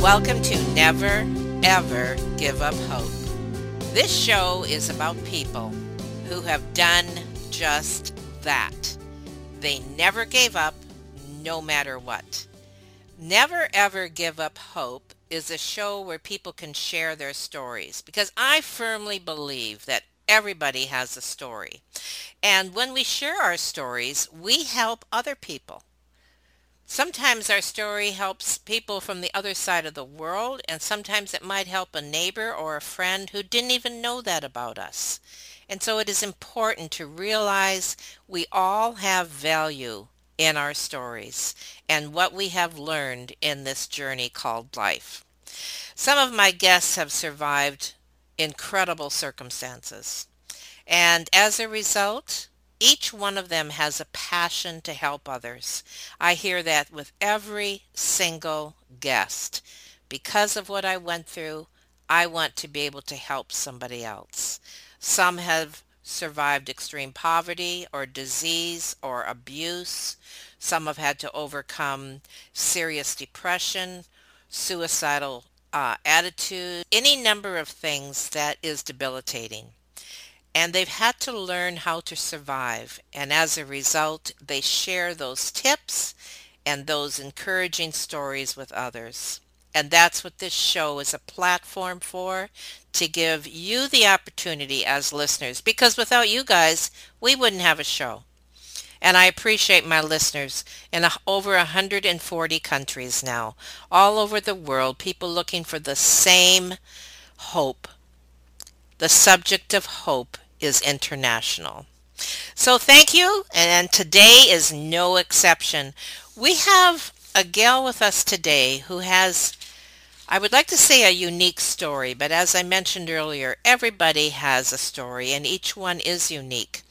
Welcome to Never Ever Give Up Hope. This show is about people who have done just that. They never gave up, no matter what. Never Ever Give Up Hope is a show where people can share their stories because I firmly believe that everybody has a story. And when we share our stories, we help other people. Sometimes our story helps people from the other side of the world, and sometimes it might help a neighbor or a friend who didn't even know that about us. And so it is important to realize we all have value in our stories and what we have learned in this journey called life. Some of my guests have survived incredible circumstances. And as a result, each one of them has a passion to help others. I hear that with every single guest. Because of what I went through, I want to be able to help somebody else. Some have survived extreme poverty or disease or abuse. Some have had to overcome serious depression, suicidal uh, attitude, any number of things that is debilitating and they've had to learn how to survive. And as a result, they share those tips and those encouraging stories with others. And that's what this show is a platform for, to give you the opportunity as listeners. Because without you guys, we wouldn't have a show. And I appreciate my listeners in over 140 countries now, all over the world, people looking for the same hope the subject of hope is international. So thank you, and today is no exception. We have a gal with us today who has, I would like to say a unique story, but as I mentioned earlier, everybody has a story and each one is unique.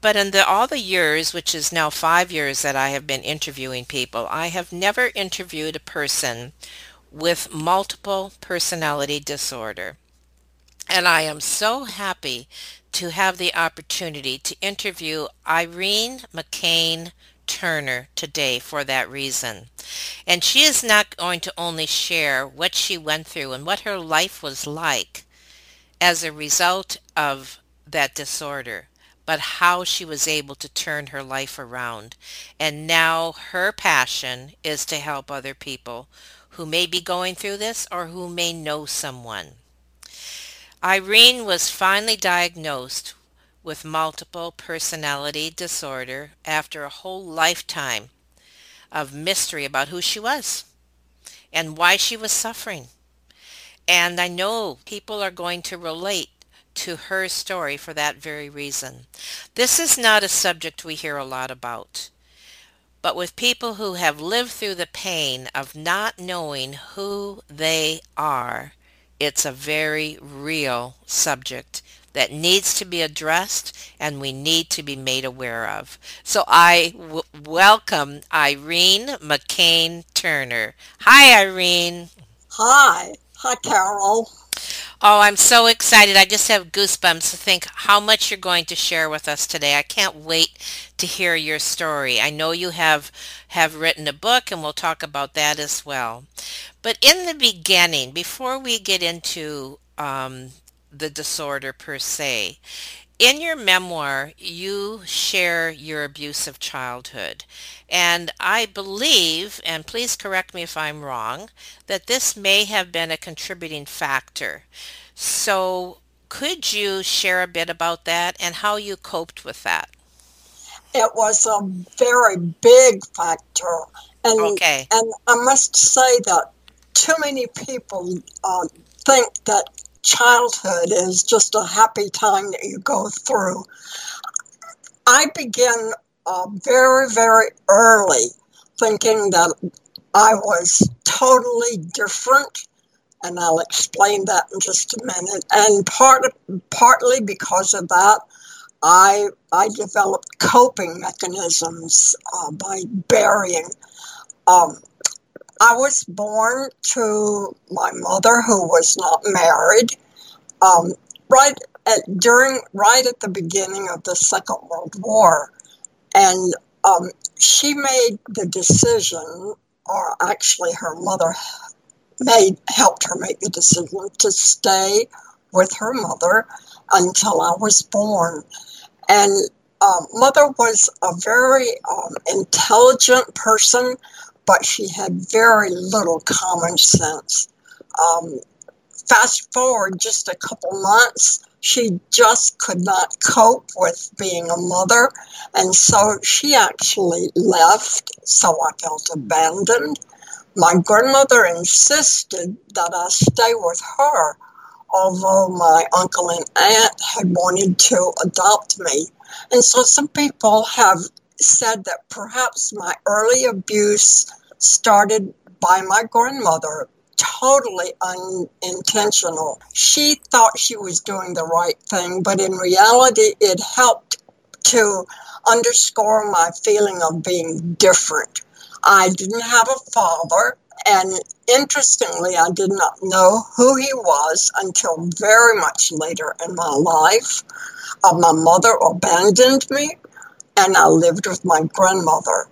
But in the, all the years, which is now five years that I have been interviewing people, I have never interviewed a person with multiple personality disorder. And I am so happy to have the opportunity to interview Irene McCain Turner today for that reason. And she is not going to only share what she went through and what her life was like as a result of that disorder, but how she was able to turn her life around. And now her passion is to help other people who may be going through this or who may know someone. Irene was finally diagnosed with multiple personality disorder after a whole lifetime of mystery about who she was and why she was suffering. And I know people are going to relate to her story for that very reason. This is not a subject we hear a lot about. But with people who have lived through the pain of not knowing who they are, it's a very real subject that needs to be addressed and we need to be made aware of. So I w- welcome Irene McCain Turner. Hi, Irene. Hi. Hi, Carol. Oh, I'm so excited. I just have goosebumps to think how much you're going to share with us today. I can't wait to hear your story. I know you have have written a book and we'll talk about that as well. But in the beginning, before we get into um, the disorder per se, in your memoir, you share your abusive childhood. And I believe, and please correct me if I'm wrong, that this may have been a contributing factor. So, could you share a bit about that and how you coped with that? It was a very big factor. And, okay. and I must say that too many people uh, think that childhood is just a happy time that you go through. I began uh, very, very early thinking that I was totally different, and I'll explain that in just a minute. And part partly because of that, I I developed coping mechanisms uh, by burying. Um, I was born to my mother, who was not married, um, right at during right at the beginning of the Second World War, and um, she made the decision, or actually her mother made helped her make the decision to stay with her mother until I was born, and um, mother was a very um, intelligent person but she had very little common sense. Um, fast forward just a couple months, she just could not cope with being a mother, and so she actually left, so I felt abandoned. My grandmother insisted that I stay with her, although my uncle and aunt had wanted to adopt me. And so some people have said that perhaps my early abuse started by my grandmother, totally unintentional. She thought she was doing the right thing, but in reality, it helped to underscore my feeling of being different. I didn't have a father, and interestingly, I did not know who he was until very much later in my life. Uh, my mother abandoned me, and I lived with my grandmother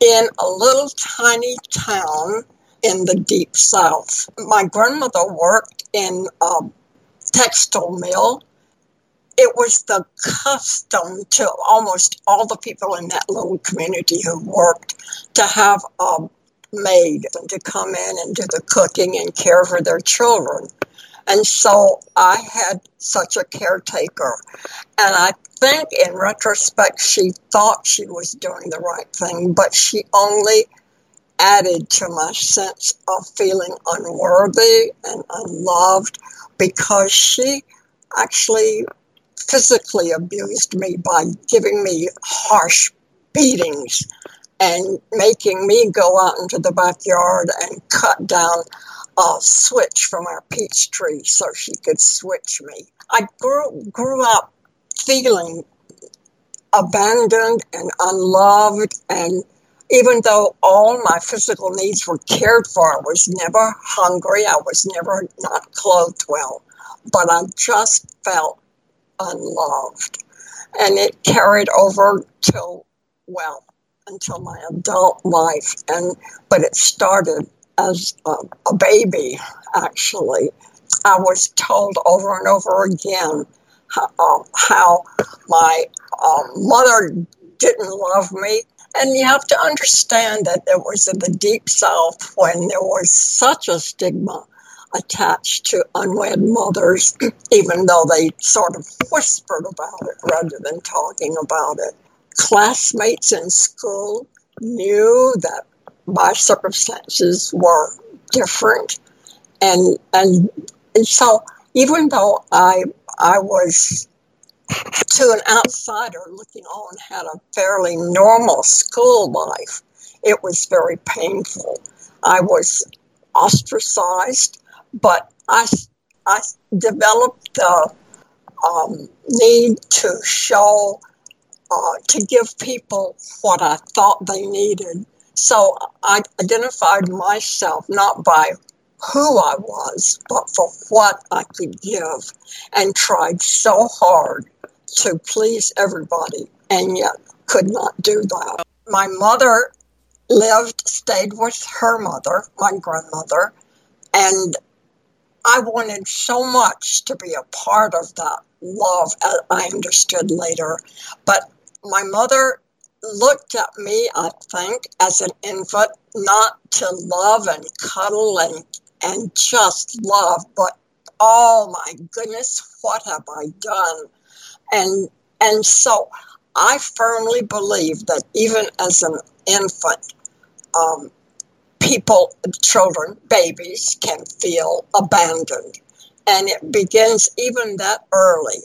in a little tiny town in the deep south. My grandmother worked in a textile mill. It was the custom to almost all the people in that little community who worked to have um, a maid to come in and do the cooking and care for their children. And so I had such a caretaker. And I think in retrospect, she thought she was doing the right thing, but she only added to my sense of feeling unworthy and unloved because she actually physically abused me by giving me harsh beatings and making me go out into the backyard and cut down a switch from our peach tree so she could switch me. I grew, grew up feeling abandoned and unloved and even though all my physical needs were cared for, I was never hungry, I was never not clothed well, but I just felt unloved. And it carried over till, well, until my adult life. And, but it started as a, a baby, actually. I was told over and over again how, uh, how my uh, mother didn't love me. And you have to understand that it was in the deep south when there was such a stigma attached to unwed mothers, even though they sort of whispered about it rather than talking about it. Classmates in school knew that my circumstances were different. And, and, and so even though I I was to an outsider looking on had a fairly normal school life. It was very painful. I was ostracized, but I, I developed the um, need to show, uh, to give people what I thought they needed. So I identified myself not by who I was, but for what I could give, and tried so hard to please everybody, and yet could not do that. My mother lived, stayed with her mother, my grandmother, and I wanted so much to be a part of that love, I understood later. But my mother looked at me, I think, as an infant, not to love and cuddle and, and just love, but oh my goodness, what have I done? And, and so I firmly believe that even as an infant, um, people, children, babies can feel abandoned. And it begins even that early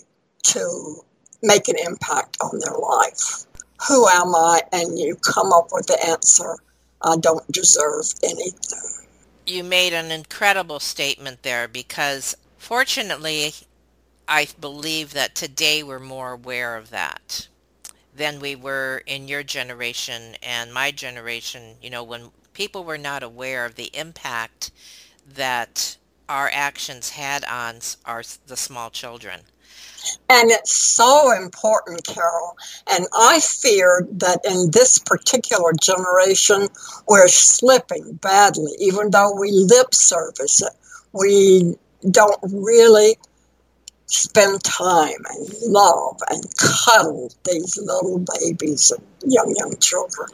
to make an impact on their life. Who am I? And you come up with the answer I don't deserve anything. You made an incredible statement there because fortunately, I believe that today we're more aware of that than we were in your generation and my generation, you know, when people were not aware of the impact that our actions had on our the small children. And it's so important, Carol. And I fear that in this particular generation, we're slipping badly, even though we lip service it. We don't really spend time and love and cuddle these little babies and young, young children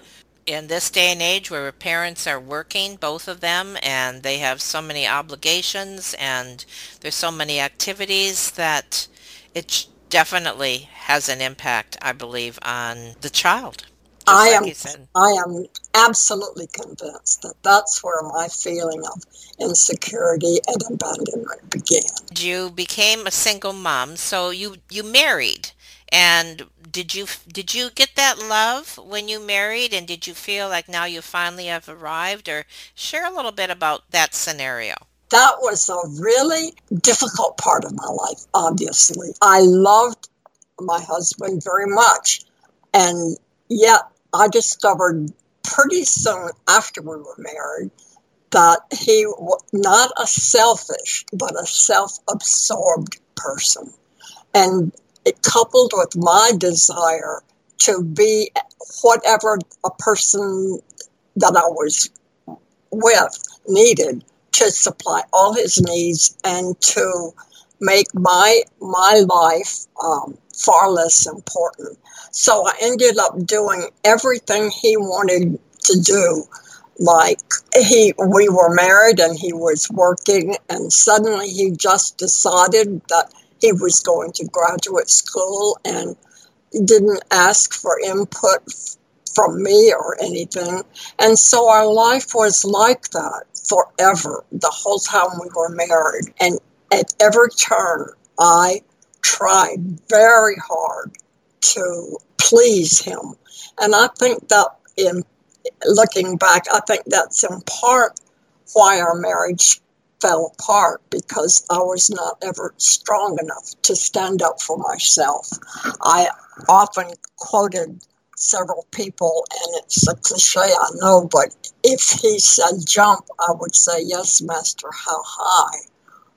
in this day and age where parents are working, both of them, and they have so many obligations and there's so many activities that it definitely has an impact, I believe, on the child. I like am, I am absolutely convinced that that's where my feeling of insecurity and abandonment began. You became a single mom, so you you married, and did you did you get that love when you married? And did you feel like now you finally have arrived? Or share a little bit about that scenario that was a really difficult part of my life obviously. I loved my husband very much. And yet i discovered pretty soon after we were married that he was not a selfish but a self-absorbed person. And it coupled with my desire to be whatever a person that I was with needed to supply all his needs and to make my my life um, far less important. So I ended up doing everything he wanted to do. Like he, we were married and he was working, and suddenly he just decided that he was going to graduate school and didn't ask for input from me or anything. And so our life was like that forever, the whole time we were married. And at every turn, I tried very hard to please him. And I think that in looking back, I think that's in part why our marriage fell apart because I was not ever strong enough to stand up for myself. I often quoted several people, and it's a cliche, I know, but if he said jump, I would say, Yes, Master, how high?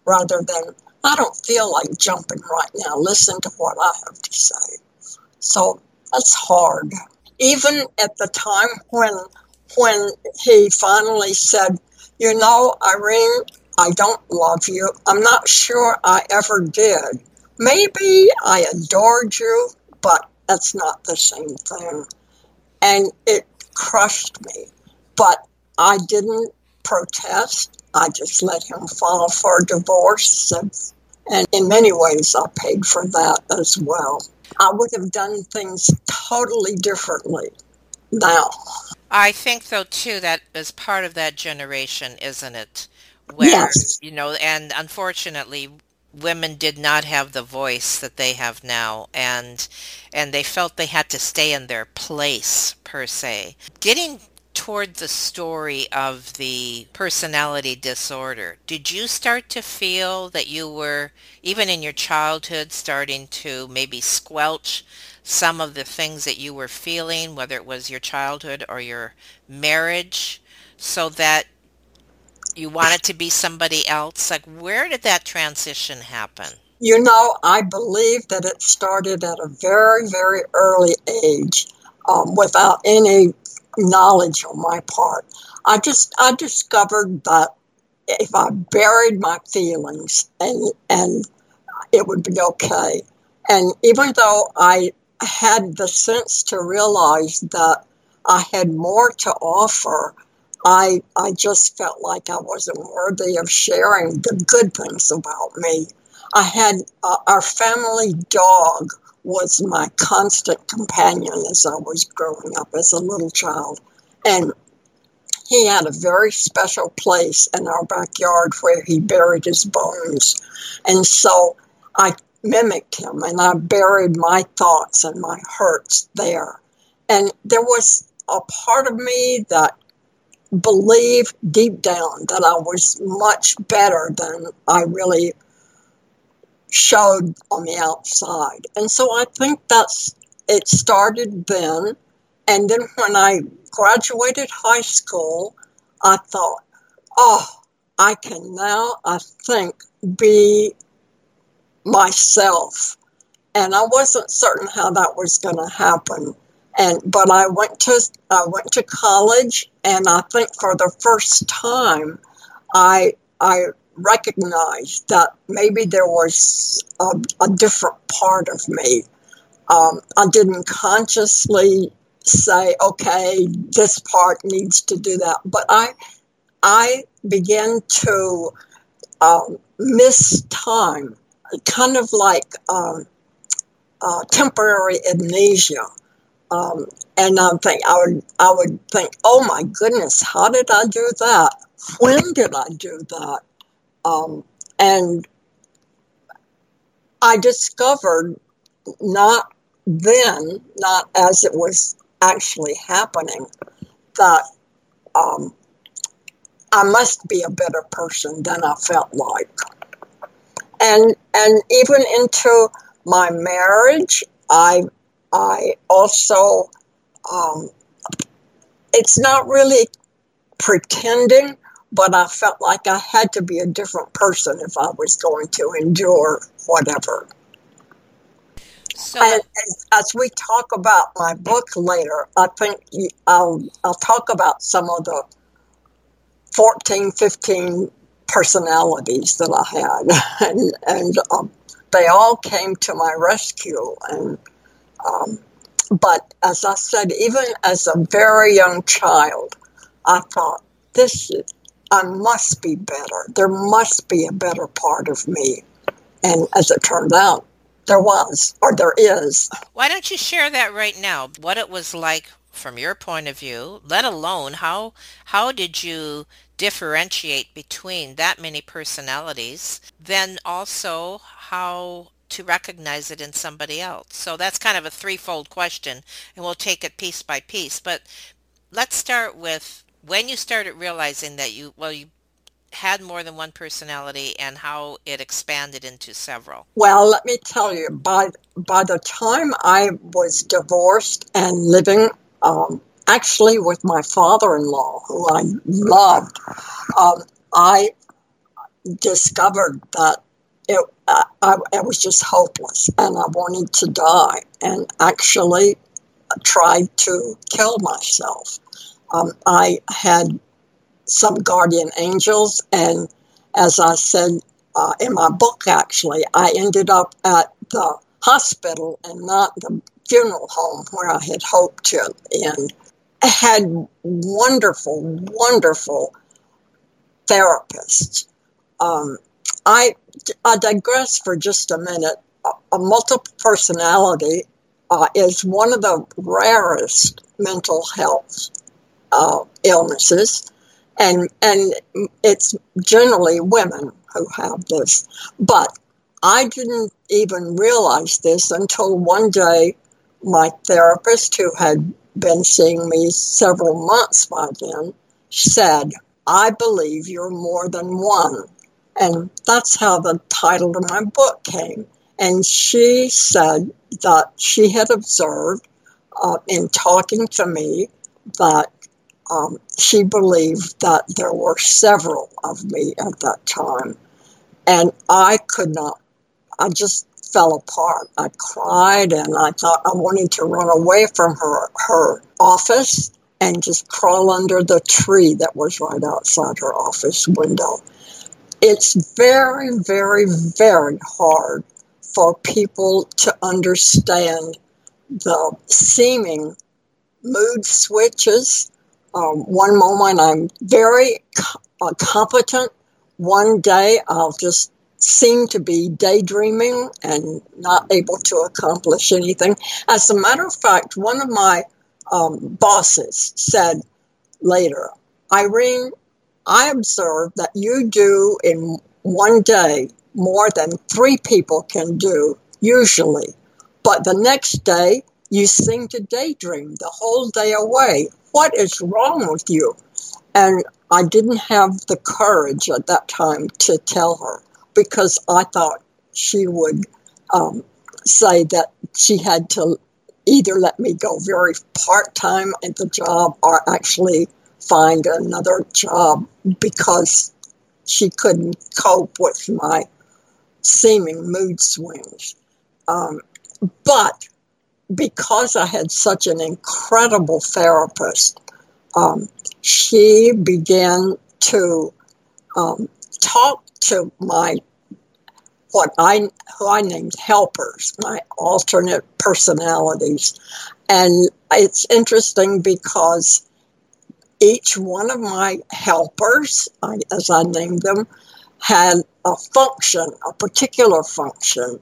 Rather than, I don't feel like jumping right now. Listen to what I have to say. So that's hard. Even at the time when when he finally said, You know, Irene, I don't love you. I'm not sure I ever did. Maybe I adored you, but that's not the same thing. And it crushed me. But I didn't protest. I just let him file for a divorce. And in many ways, I paid for that as well. I would have done things totally differently now. I think, though, too, that is part of that generation, isn't it? where yes. you know and unfortunately women did not have the voice that they have now and and they felt they had to stay in their place per se. Getting toward the story of the personality disorder did you start to feel that you were even in your childhood starting to maybe squelch some of the things that you were feeling whether it was your childhood or your marriage so that you wanted to be somebody else? Like where did that transition happen? You know i believe that it started at a very very early age um, without any knowledge on my part. I just i discovered that if I buried my feelings and and it would be okay. And even though I had the sense to realize that I had more to offer, I I just felt like I wasn't worthy of sharing the good things about me. I had uh, our family dog was my constant companion as I was growing up as a little child. And he had a very special place in our backyard where he buried his bones. And so I mimicked him and I buried my thoughts and my hurts there. And there was a part of me that believed deep down that I was much better than I really showed on the outside. And so I think that's it started then. And then when I graduated high school, I thought, oh, I can now, I think, be myself. And I wasn't certain how that was going to happen. And but I went to I went to college, and I think for the first time, I I recognized that maybe there was a, a different part of me. Um, I didn't consciously say, okay, this part needs to do that, but I I began to um, miss time, kind of like um, uh, temporary amnesia. Um, and I'm think I would I would think, oh my goodness, how did I do that? When did I do that? Um, and I discovered not then, not as it was actually happening, that um, I must be a better person than I felt like. And and even into my marriage, I I also um, it's not really pretending, but I felt like I had to be a different person if I was going to endure whatever. So, and, as, as we talk about my book later, I think I'll, I'll talk about some of the 14, 15 personalities that I had, and, and um, they all came to my rescue. And um, but as I said, even as a very young child, I thought this I must be better. There must be a better part of me. And as it turned out, there was, or there is. Why don't you share that right now? What it was like from your point of view, let alone how how did you differentiate between that many personalities? Then also how to recognize it in somebody else. So that's kind of a threefold question, and we'll take it piece by piece. But let's start with when you started realizing that you, well, you had more than one personality and how it expanded into several? Well, let me tell you, by by the time I was divorced and living um, actually with my father-in-law, who I loved, um, I discovered that it, I, I was just hopeless and I wanted to die, and actually tried to kill myself. Um, I had some guardian angels, and as I said uh, in my book, actually, I ended up at the hospital and not the funeral home where I had hoped to end. I had wonderful, wonderful therapists. Um, I, I digress for just a minute. A, multiple personality uh, is one of the rarest mental health uh, illnesses, and and it's generally women who have this. But I didn't even realize this until one day my therapist, who had been seeing me several months by then, said, I believe you're more than one. And that's how the title of my book came. And she said that she had observed uh, in talking to me that um, she believed that there were several of me at that time. And I could not, I just fell apart. I cried and I thought I wanted to run away from her, her office and just crawl under the tree that was right outside her office window. It's very, very, very hard for people to understand the seeming mood switches. Um, one moment I'm very uh, competent. One day I'll just seem to be daydreaming and not able to accomplish anything. As a matter of fact, one of my um, bosses said later, Irene, I observed that you do in one day more than three people can do usually. But the next day, you seem to daydream the whole day away. What is wrong with you? And I didn't have the courage at that time to tell her because I thought she would um, say that she had to either let me go very part time at the job or actually find another job because she couldn't cope with my seeming mood swings. Um, but because I had such an incredible therapist, um, she began to um, talk to my what I who I named helpers, my alternate personalities, and it's interesting because each one of my helpers, as I named them, had a function, a particular function.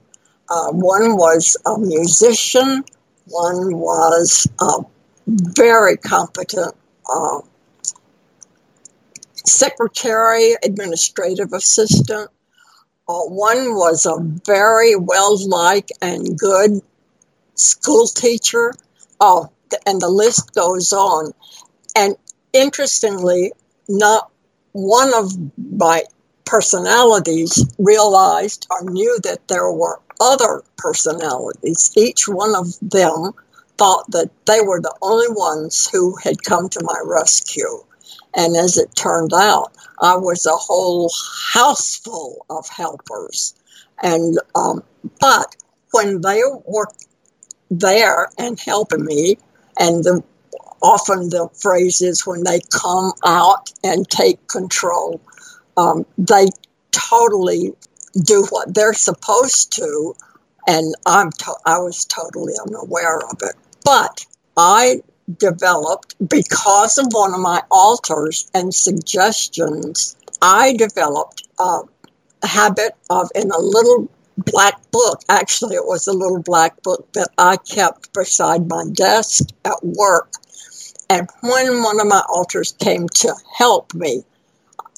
Uh, one was a musician, one was a very competent uh, secretary, administrative assistant. Uh, one was a very well liked and good school teacher. Oh, and the list goes on. And interestingly, not one of my personalities realized or knew that there were other personalities. Each one of them thought that they were the only ones who had come to my rescue. And as it turned out, I was a whole house full of helpers. And um, but when they were there and helping me, and the, often the phrase is when they come out and take control, um, they totally do what they're supposed to, and I'm to- I was totally unaware of it. But I developed because of one of my alters and suggestions. I developed a habit of in a little black book. Actually, it was a little black book that I kept beside my desk at work. And when one of my alters came to help me,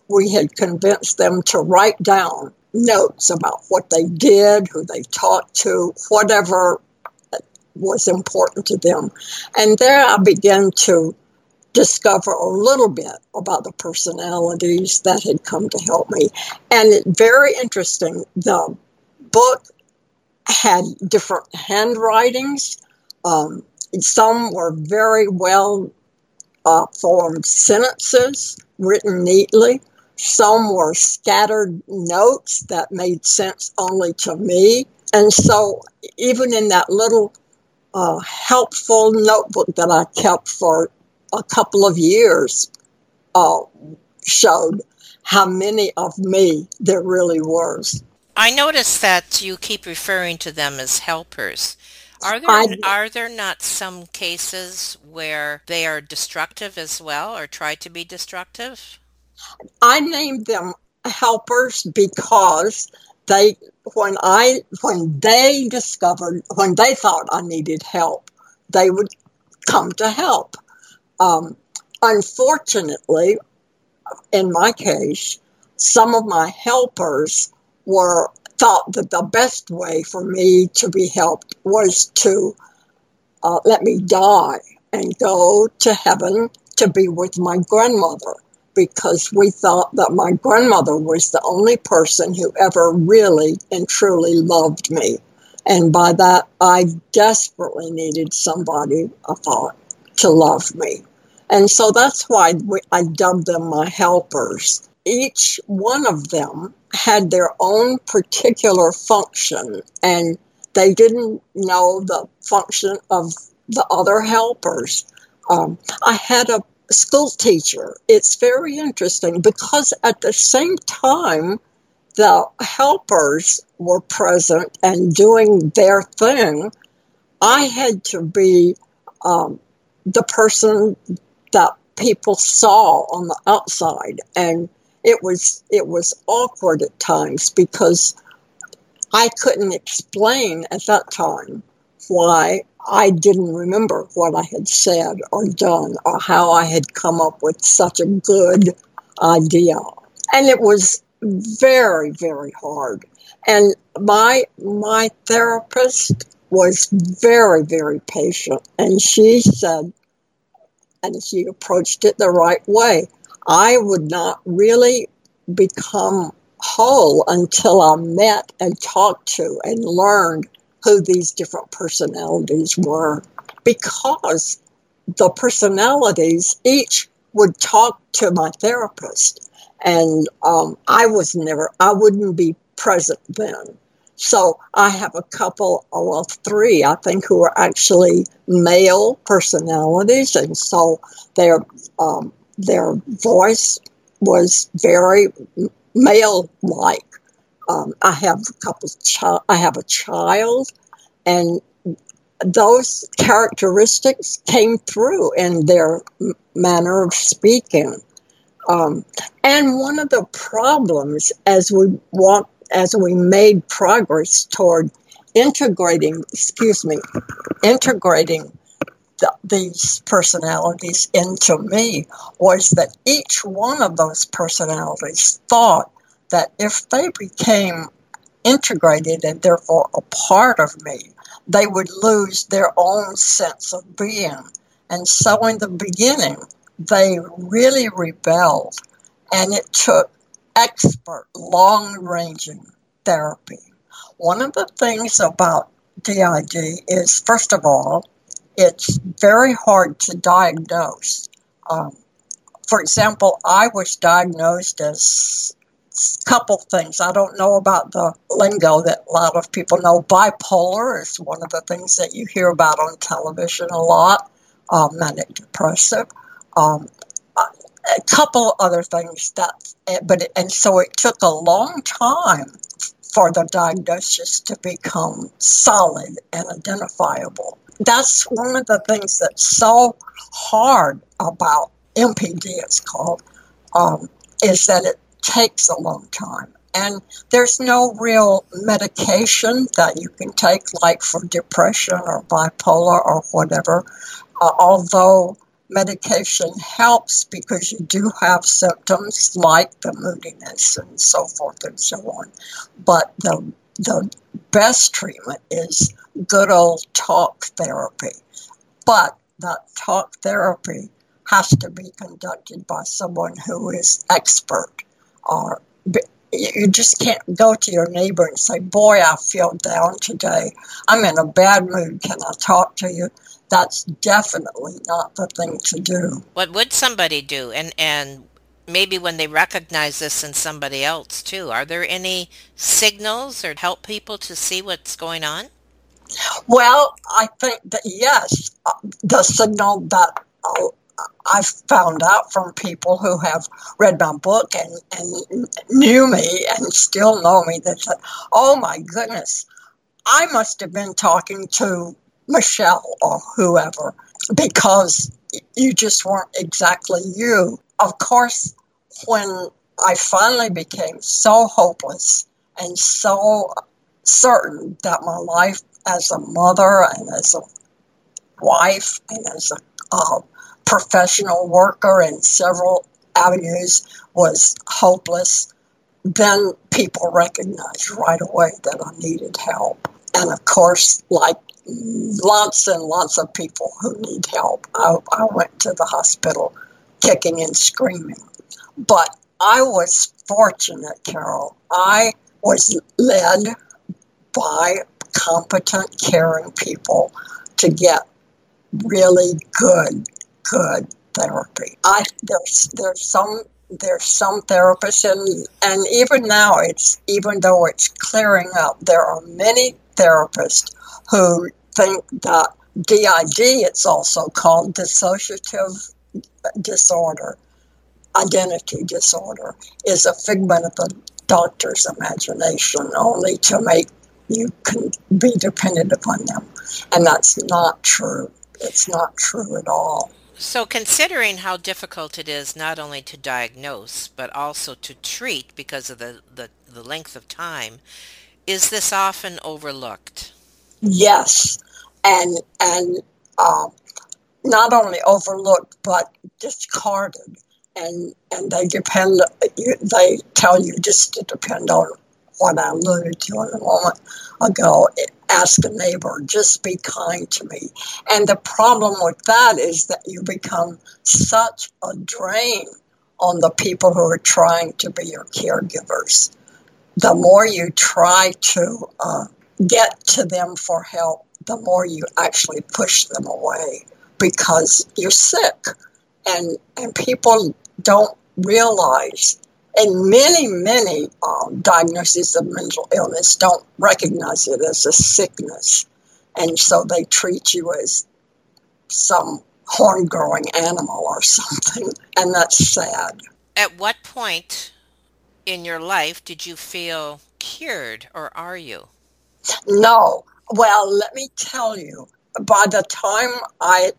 we had convinced them to write down notes about what they did, who they talked to, whatever was important to them. And there I began to discover a little bit about the personalities that had come to help me. And very interesting, the book had different handwritings. Um, some were very well uh, formed sentences written neatly. Some were scattered notes that made sense only to me. And so, even in that little uh, helpful notebook that I kept for a couple of years, uh, showed how many of me there really was. I noticed that you keep referring to them as helpers. Are there I, are there not some cases where they are destructive as well or try to be destructive? I named them helpers because they when I when they discovered when they thought I needed help, they would come to help. Um, unfortunately, in my case, some of my helpers were thought that the best way for me to be helped was to uh, let me die and go to heaven to be with my grandmother because we thought that my grandmother was the only person who ever really and truly loved me. And by that, I desperately needed somebody, I thought, to love me. And so that's why I dubbed them my helpers. Each one of them had their own particular function, and they didn't know the function of the other helpers. Um, I had a school teacher. It's very interesting because at the same time the helpers were present and doing their thing, I had to be um, the person that people saw on the outside, and it was it was awkward at times because I couldn't explain at that time why I didn't remember what I had said or done or how I had come up with such a good idea. And it was very, very hard. And my my therapist was very, very patient. And she said, and she approached it the right way. I would not really become whole until I met and talked to and learned who these different personalities were. Because the personalities each would talk to my therapist and um, i was never i wouldn't be present then. So i have a couple well three i think who are actually male personalities and so their um, their voice was very male like um, I have a couple. Chi- I have a child, and those characteristics came through in their manner of speaking. Um, and one of the problems as we as we made progress toward integrating, excuse me, integrating the, these personalities into me was that each one of those personalities thought that if they became integrated and therefore a part of me, they would lose their own sense of being. And so in the beginning, they really rebelled, and it took expert, long ranging therapy. One of the things about DID is, first of all, it's very hard to diagnose. Um, for example, I was diagnosed as a couple things. I don't know about the lingo that a lot of people know. Bipolar is one of the things that you hear about on television a lot. Um, manic depressive. Um, a couple other things that, but and so it took a long time for the diagnosis to become solid and identifiable. That's one of the things that's so hard about MPD. It's called um, is that it takes a long time. And there's no real medication that you can take, like for depression or bipolar or whatever, uh, although medication helps because you do have symptoms like the moodiness and so forth and so on. But the, the best treatment is good old talk therapy. But that talk therapy has to be conducted by someone who is expert or you just can't go to your neighbor and say, Boy, I feel down today. I'm in a bad mood. Can I talk to you? That's definitely not the thing to do. What would somebody do? And, and maybe when they recognize this in somebody else too, are there any signals or help people to see what's going on? Well, I think that yes, the signal that I've found out from people who have read my book and, and knew me and still know me that said, oh my goodness, I must have been talking to Michelle or whoever because you just weren't exactly you. Of course, when I finally became so hopeless and so certain that my life as a mother and as a wife and as a uh, professional worker in several avenues was hopeless, then people recognized right away that I needed help. And of course, like lots and lots of people who need help, I, I went to the hospital kicking and screaming. But I was fortunate, Carol. I was led by competent, caring people to get really good good therapy. I there's there's some there's some therapists and and even now it's even though it's clearing up, there are many therapists who think that DID, it's also called dissociative disorder, identity disorder, is a figment of the doctor's imagination only to make you can be dependent upon them. And that's not true. It's not true at all. So, considering how difficult it is not only to diagnose, but also to treat because of the, the, the length of time, is this often overlooked? Yes. And, and uh, not only overlooked, but discarded. And, and they depend, they tell you just to depend on what I alluded to a moment ago. Ask a neighbor, just be kind to me. And the problem with that is that you become such a drain on the people who are trying to be your caregivers. The more you try to uh, get to them for help, the more you actually push them away because you're sick. And, and people don't realize and many, many um, diagnoses of mental illness don't recognize it as a sickness. And so they treat you as some horn growing animal or something. And that's sad. At what point in your life did you feel cured, or are you? No. Well, let me tell you, by the time I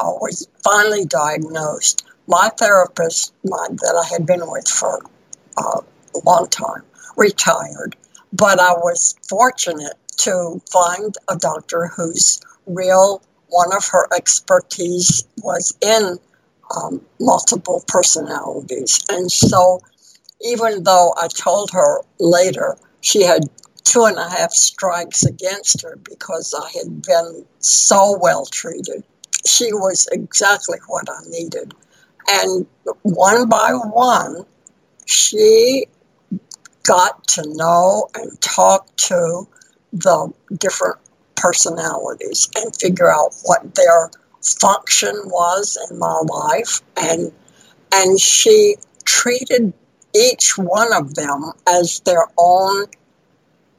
uh, was finally diagnosed, my therapist my, that I had been with for uh, a long time retired, but I was fortunate to find a doctor whose real one of her expertise was in um, multiple personalities. And so, even though I told her later she had two and a half strikes against her because I had been so well treated, she was exactly what I needed. And one by one, she got to know and talk to the different personalities and figure out what their function was in my life and and she treated each one of them as their own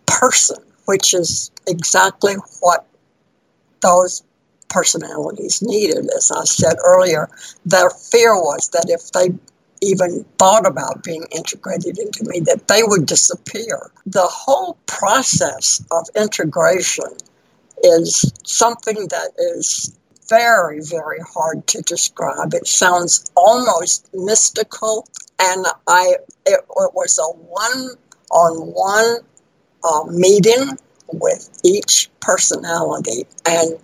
person which is exactly what those personalities needed. As I said earlier, their fear was that if they even thought about being integrated into me, that they would disappear. The whole process of integration is something that is very, very hard to describe. It sounds almost mystical, and I it, it was a one-on-one uh, meeting with each personality, and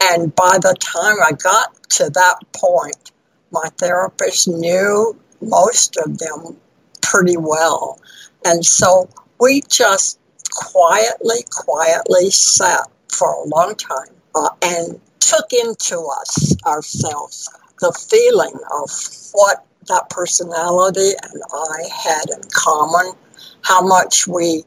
and by the time I got to that point, my therapist knew most of them pretty well. And so we just quietly, quietly sat for a long time uh, and took into us ourselves the feeling of what that personality and I had in common, how much we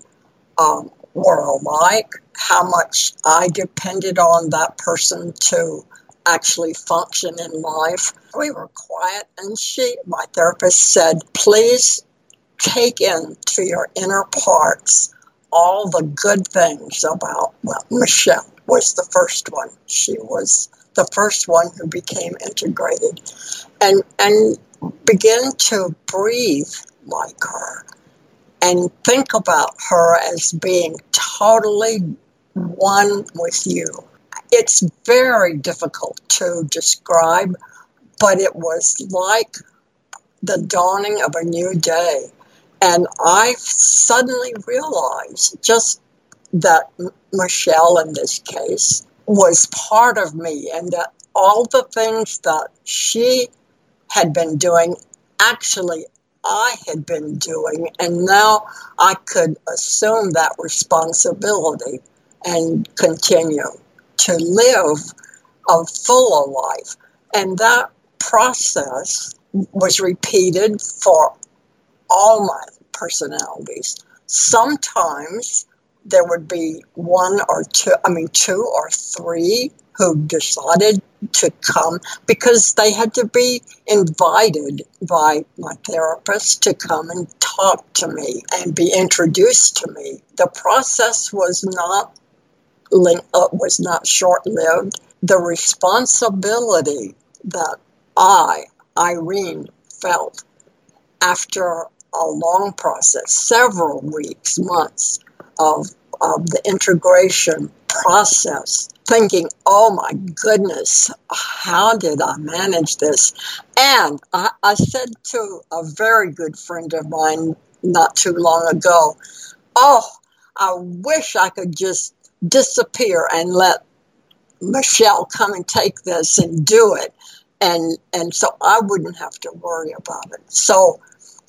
um, were alike, how much I depended on that person to actually function in life. We were quiet, and she, my therapist, said, Please take into your inner parts all the good things about, well, Michelle was the first one. She was the first one who became integrated and, and begin to breathe like her and think about her as being totally one with you. It's very difficult to describe, but it was like the dawning of a new day. And I suddenly realized just that Michelle, in this case, was part of me, and that all the things that she had been doing actually I had been doing, and now I could assume that responsibility and continue to live a fuller life. And that process was repeated for all my personalities. Sometimes there would be one or two, I mean, two or three who decided to come because they had to be invited by my therapist to come and talk to me and be introduced to me. The process was not uh, was not short lived. The responsibility that I, Irene, felt after a long process, several weeks, months of, of the integration process, thinking, oh my goodness, how did I manage this? And I, I said to a very good friend of mine not too long ago, oh, I wish I could just disappear and let Michelle come and take this and do it. And, and so I wouldn't have to worry about it. So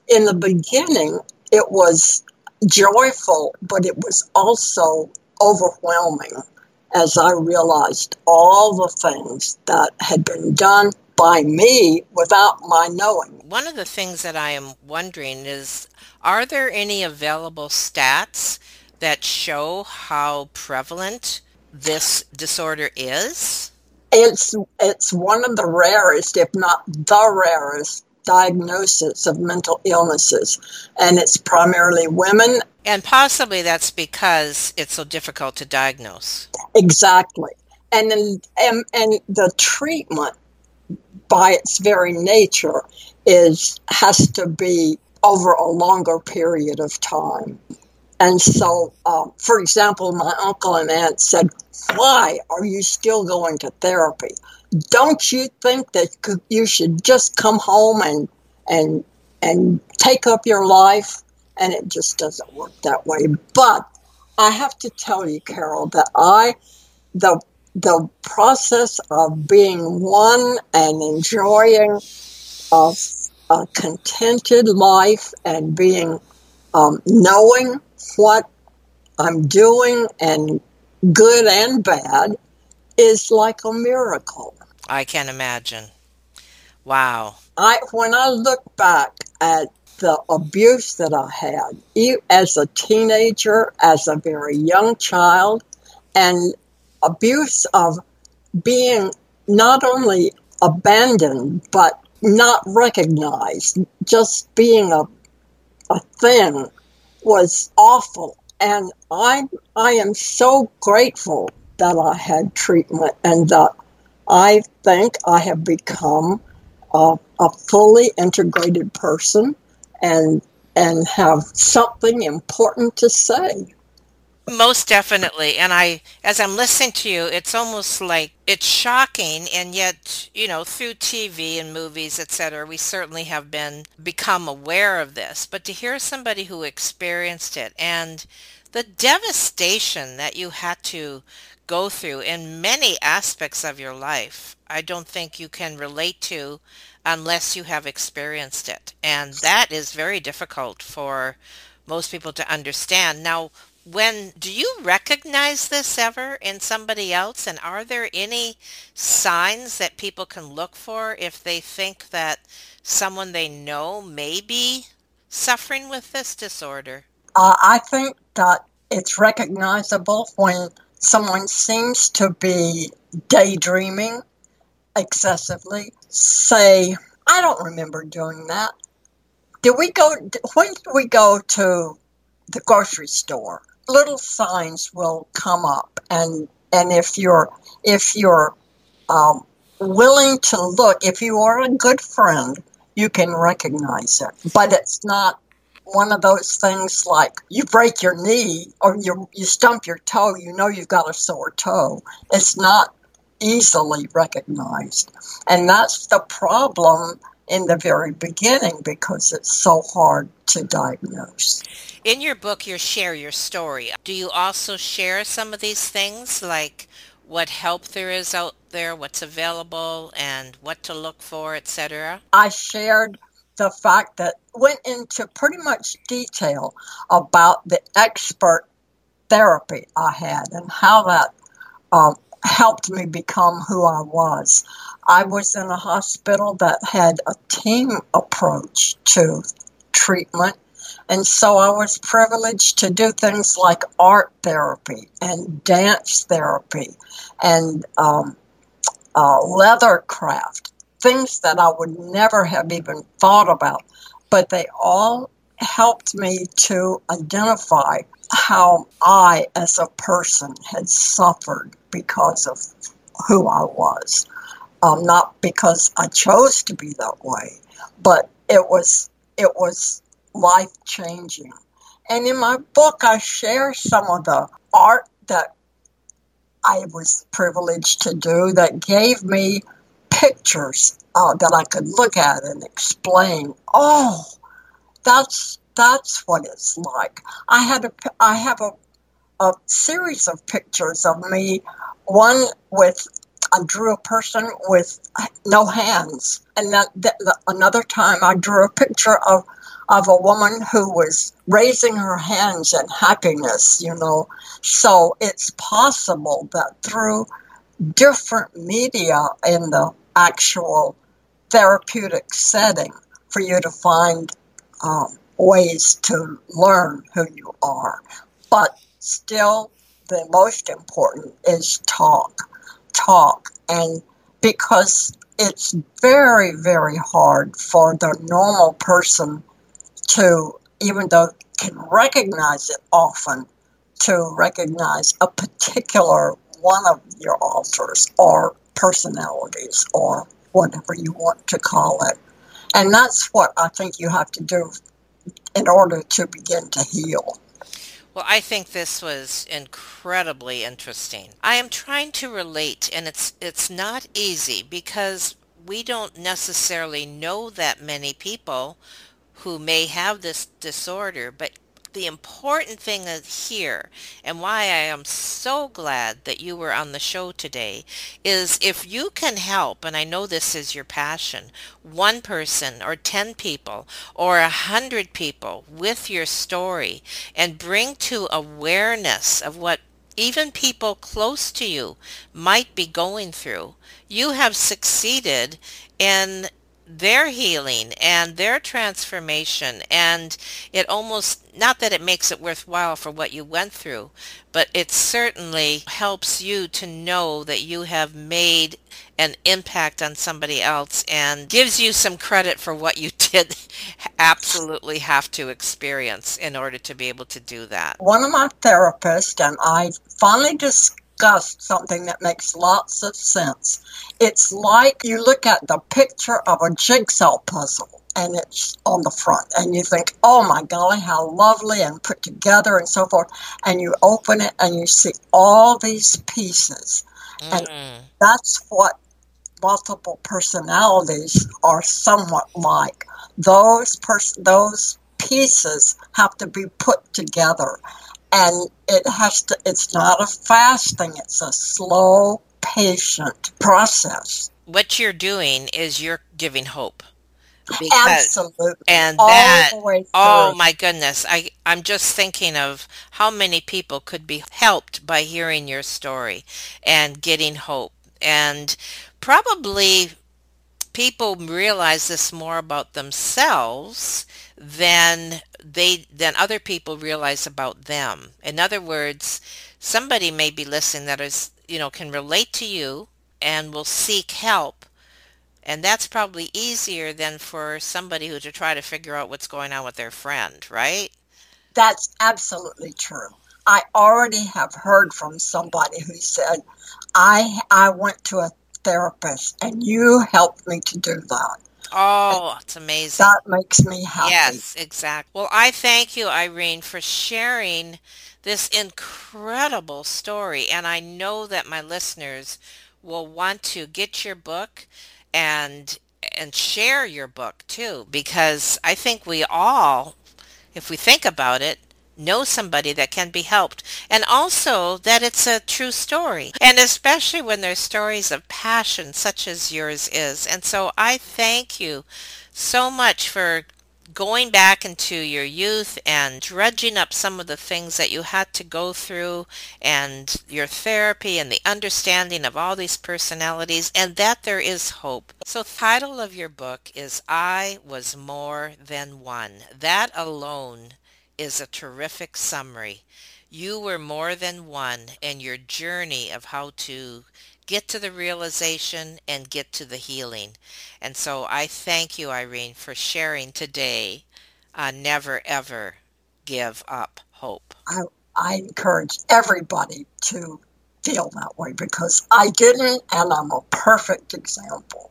in the beginning, it was joyful, but it was also overwhelming as I realized all the things that had been done by me without my knowing. One of the things that I am wondering is are there any available stats that show how prevalent this disorder is? It's it's one of the rarest, if not the rarest, diagnosis of mental illnesses, and it's primarily women. And possibly that's because it's so difficult to diagnose. Exactly, and then, and, and the treatment, by its very nature, is has to be over a longer period of time. And so, uh, for example, my uncle and aunt said, Why are you still going to therapy? Don't you think that you should just come home and, and, and take up your life? And it just doesn't work that way. But I have to tell you, Carol, that I, the, the process of being one and enjoying a, a contented life and being um, knowing what I'm doing and good and bad is like a miracle. I can imagine. Wow. I when I look back at the abuse that I had as a teenager, as a very young child, and abuse of being not only abandoned but not recognized, just being a a thing was awful. And I, I am so grateful that I had treatment and that I think I have become a, a fully integrated person and and have something important to say. Most definitely. And I, as I'm listening to you, it's almost like it's shocking. And yet, you know, through TV and movies, etc., we certainly have been become aware of this. But to hear somebody who experienced it and the devastation that you had to go through in many aspects of your life, I don't think you can relate to unless you have experienced it. And that is very difficult for most people to understand. Now, when do you recognize this ever in somebody else? And are there any signs that people can look for if they think that someone they know may be suffering with this disorder? Uh, i think that it's recognizable when someone seems to be daydreaming excessively. Say i don't remember doing that. Did we go when did we go to the grocery store little signs will come up, and and if you're if you're um, willing to look, if you are a good friend, you can recognize it. But it's not one of those things like you break your knee or you you stump your toe, you know you've got a sore toe. It's not easily recognized, and that's the problem in the very beginning because it's so hard to diagnose. In your book, you share your story. Do you also share some of these things, like what help there is out there, what's available, and what to look for, etc.? I shared the fact that went into pretty much detail about the expert therapy I had and how that um, helped me become who I was. I was in a hospital that had a team approach to treatment and so I was privileged to do things like art therapy and dance therapy and um, uh, leather craft, things that I would never have even thought about. But they all helped me to identify how I, as a person, had suffered because of who I was. Um, not because I chose to be that way, but it was it was life changing. And in my book, I share some of the art that I was privileged to do that gave me pictures uh, that I could look at and explain. Oh, that's that's what it's like. I had a I have a a series of pictures of me. One with I drew a person with no hands, and that, another time I drew a picture of of a woman who was raising her hands in happiness. You know, so it's possible that through different media in the actual therapeutic setting, for you to find um, ways to learn who you are, but still the most important is talk talk and because it's very very hard for the normal person to even though can recognize it often to recognize a particular one of your alters or personalities or whatever you want to call it. And that's what i think you have to do in order to begin to heal well, I think this was incredibly interesting. I am trying to relate and it's it's not easy because we don't necessarily know that many people who may have this disorder, but the important thing here and why I am so glad that you were on the show today is if you can help, and I know this is your passion, one person or 10 people or a hundred people with your story and bring to awareness of what even people close to you might be going through, you have succeeded in their healing and their transformation and it almost not that it makes it worthwhile for what you went through but it certainly helps you to know that you have made an impact on somebody else and gives you some credit for what you did absolutely have to experience in order to be able to do that. One of my therapists and I finally discovered discussed something that makes lots of sense. It's like you look at the picture of a jigsaw puzzle and it's on the front and you think, oh my golly, how lovely and put together and so forth. And you open it and you see all these pieces. Mm. And that's what multiple personalities are somewhat like. Those pers- those pieces have to be put together and it has to it's not a fast thing it's a slow patient process what you're doing is you're giving hope because, Absolutely. And that, oh my goodness, I, I'm just thinking of how many people could be helped by hearing your story and getting hope. And probably people realize this more about themselves than they than other people realize about them. In other words, somebody may be listening that is, you know, can relate to you and will seek help. And that's probably easier than for somebody who to try to figure out what's going on with their friend, right? That's absolutely true. I already have heard from somebody who said, I I went to a therapist and you helped me to do that. Oh, it's amazing. That makes me happy. Yes, exactly. Well, I thank you, Irene, for sharing this incredible story. And I know that my listeners will want to get your book and and share your book too because I think we all if we think about it know somebody that can be helped and also that it's a true story and especially when there's stories of passion such as yours is and so i thank you so much for going back into your youth and dredging up some of the things that you had to go through and your therapy and the understanding of all these personalities and that there is hope. So title of your book is I Was More Than One. That alone is a terrific summary. You were more than one and your journey of how to get to the realization and get to the healing. And so I thank you, Irene, for sharing today. Uh, never ever give up hope. I, I encourage everybody to feel that way because I didn't, and I'm a perfect example.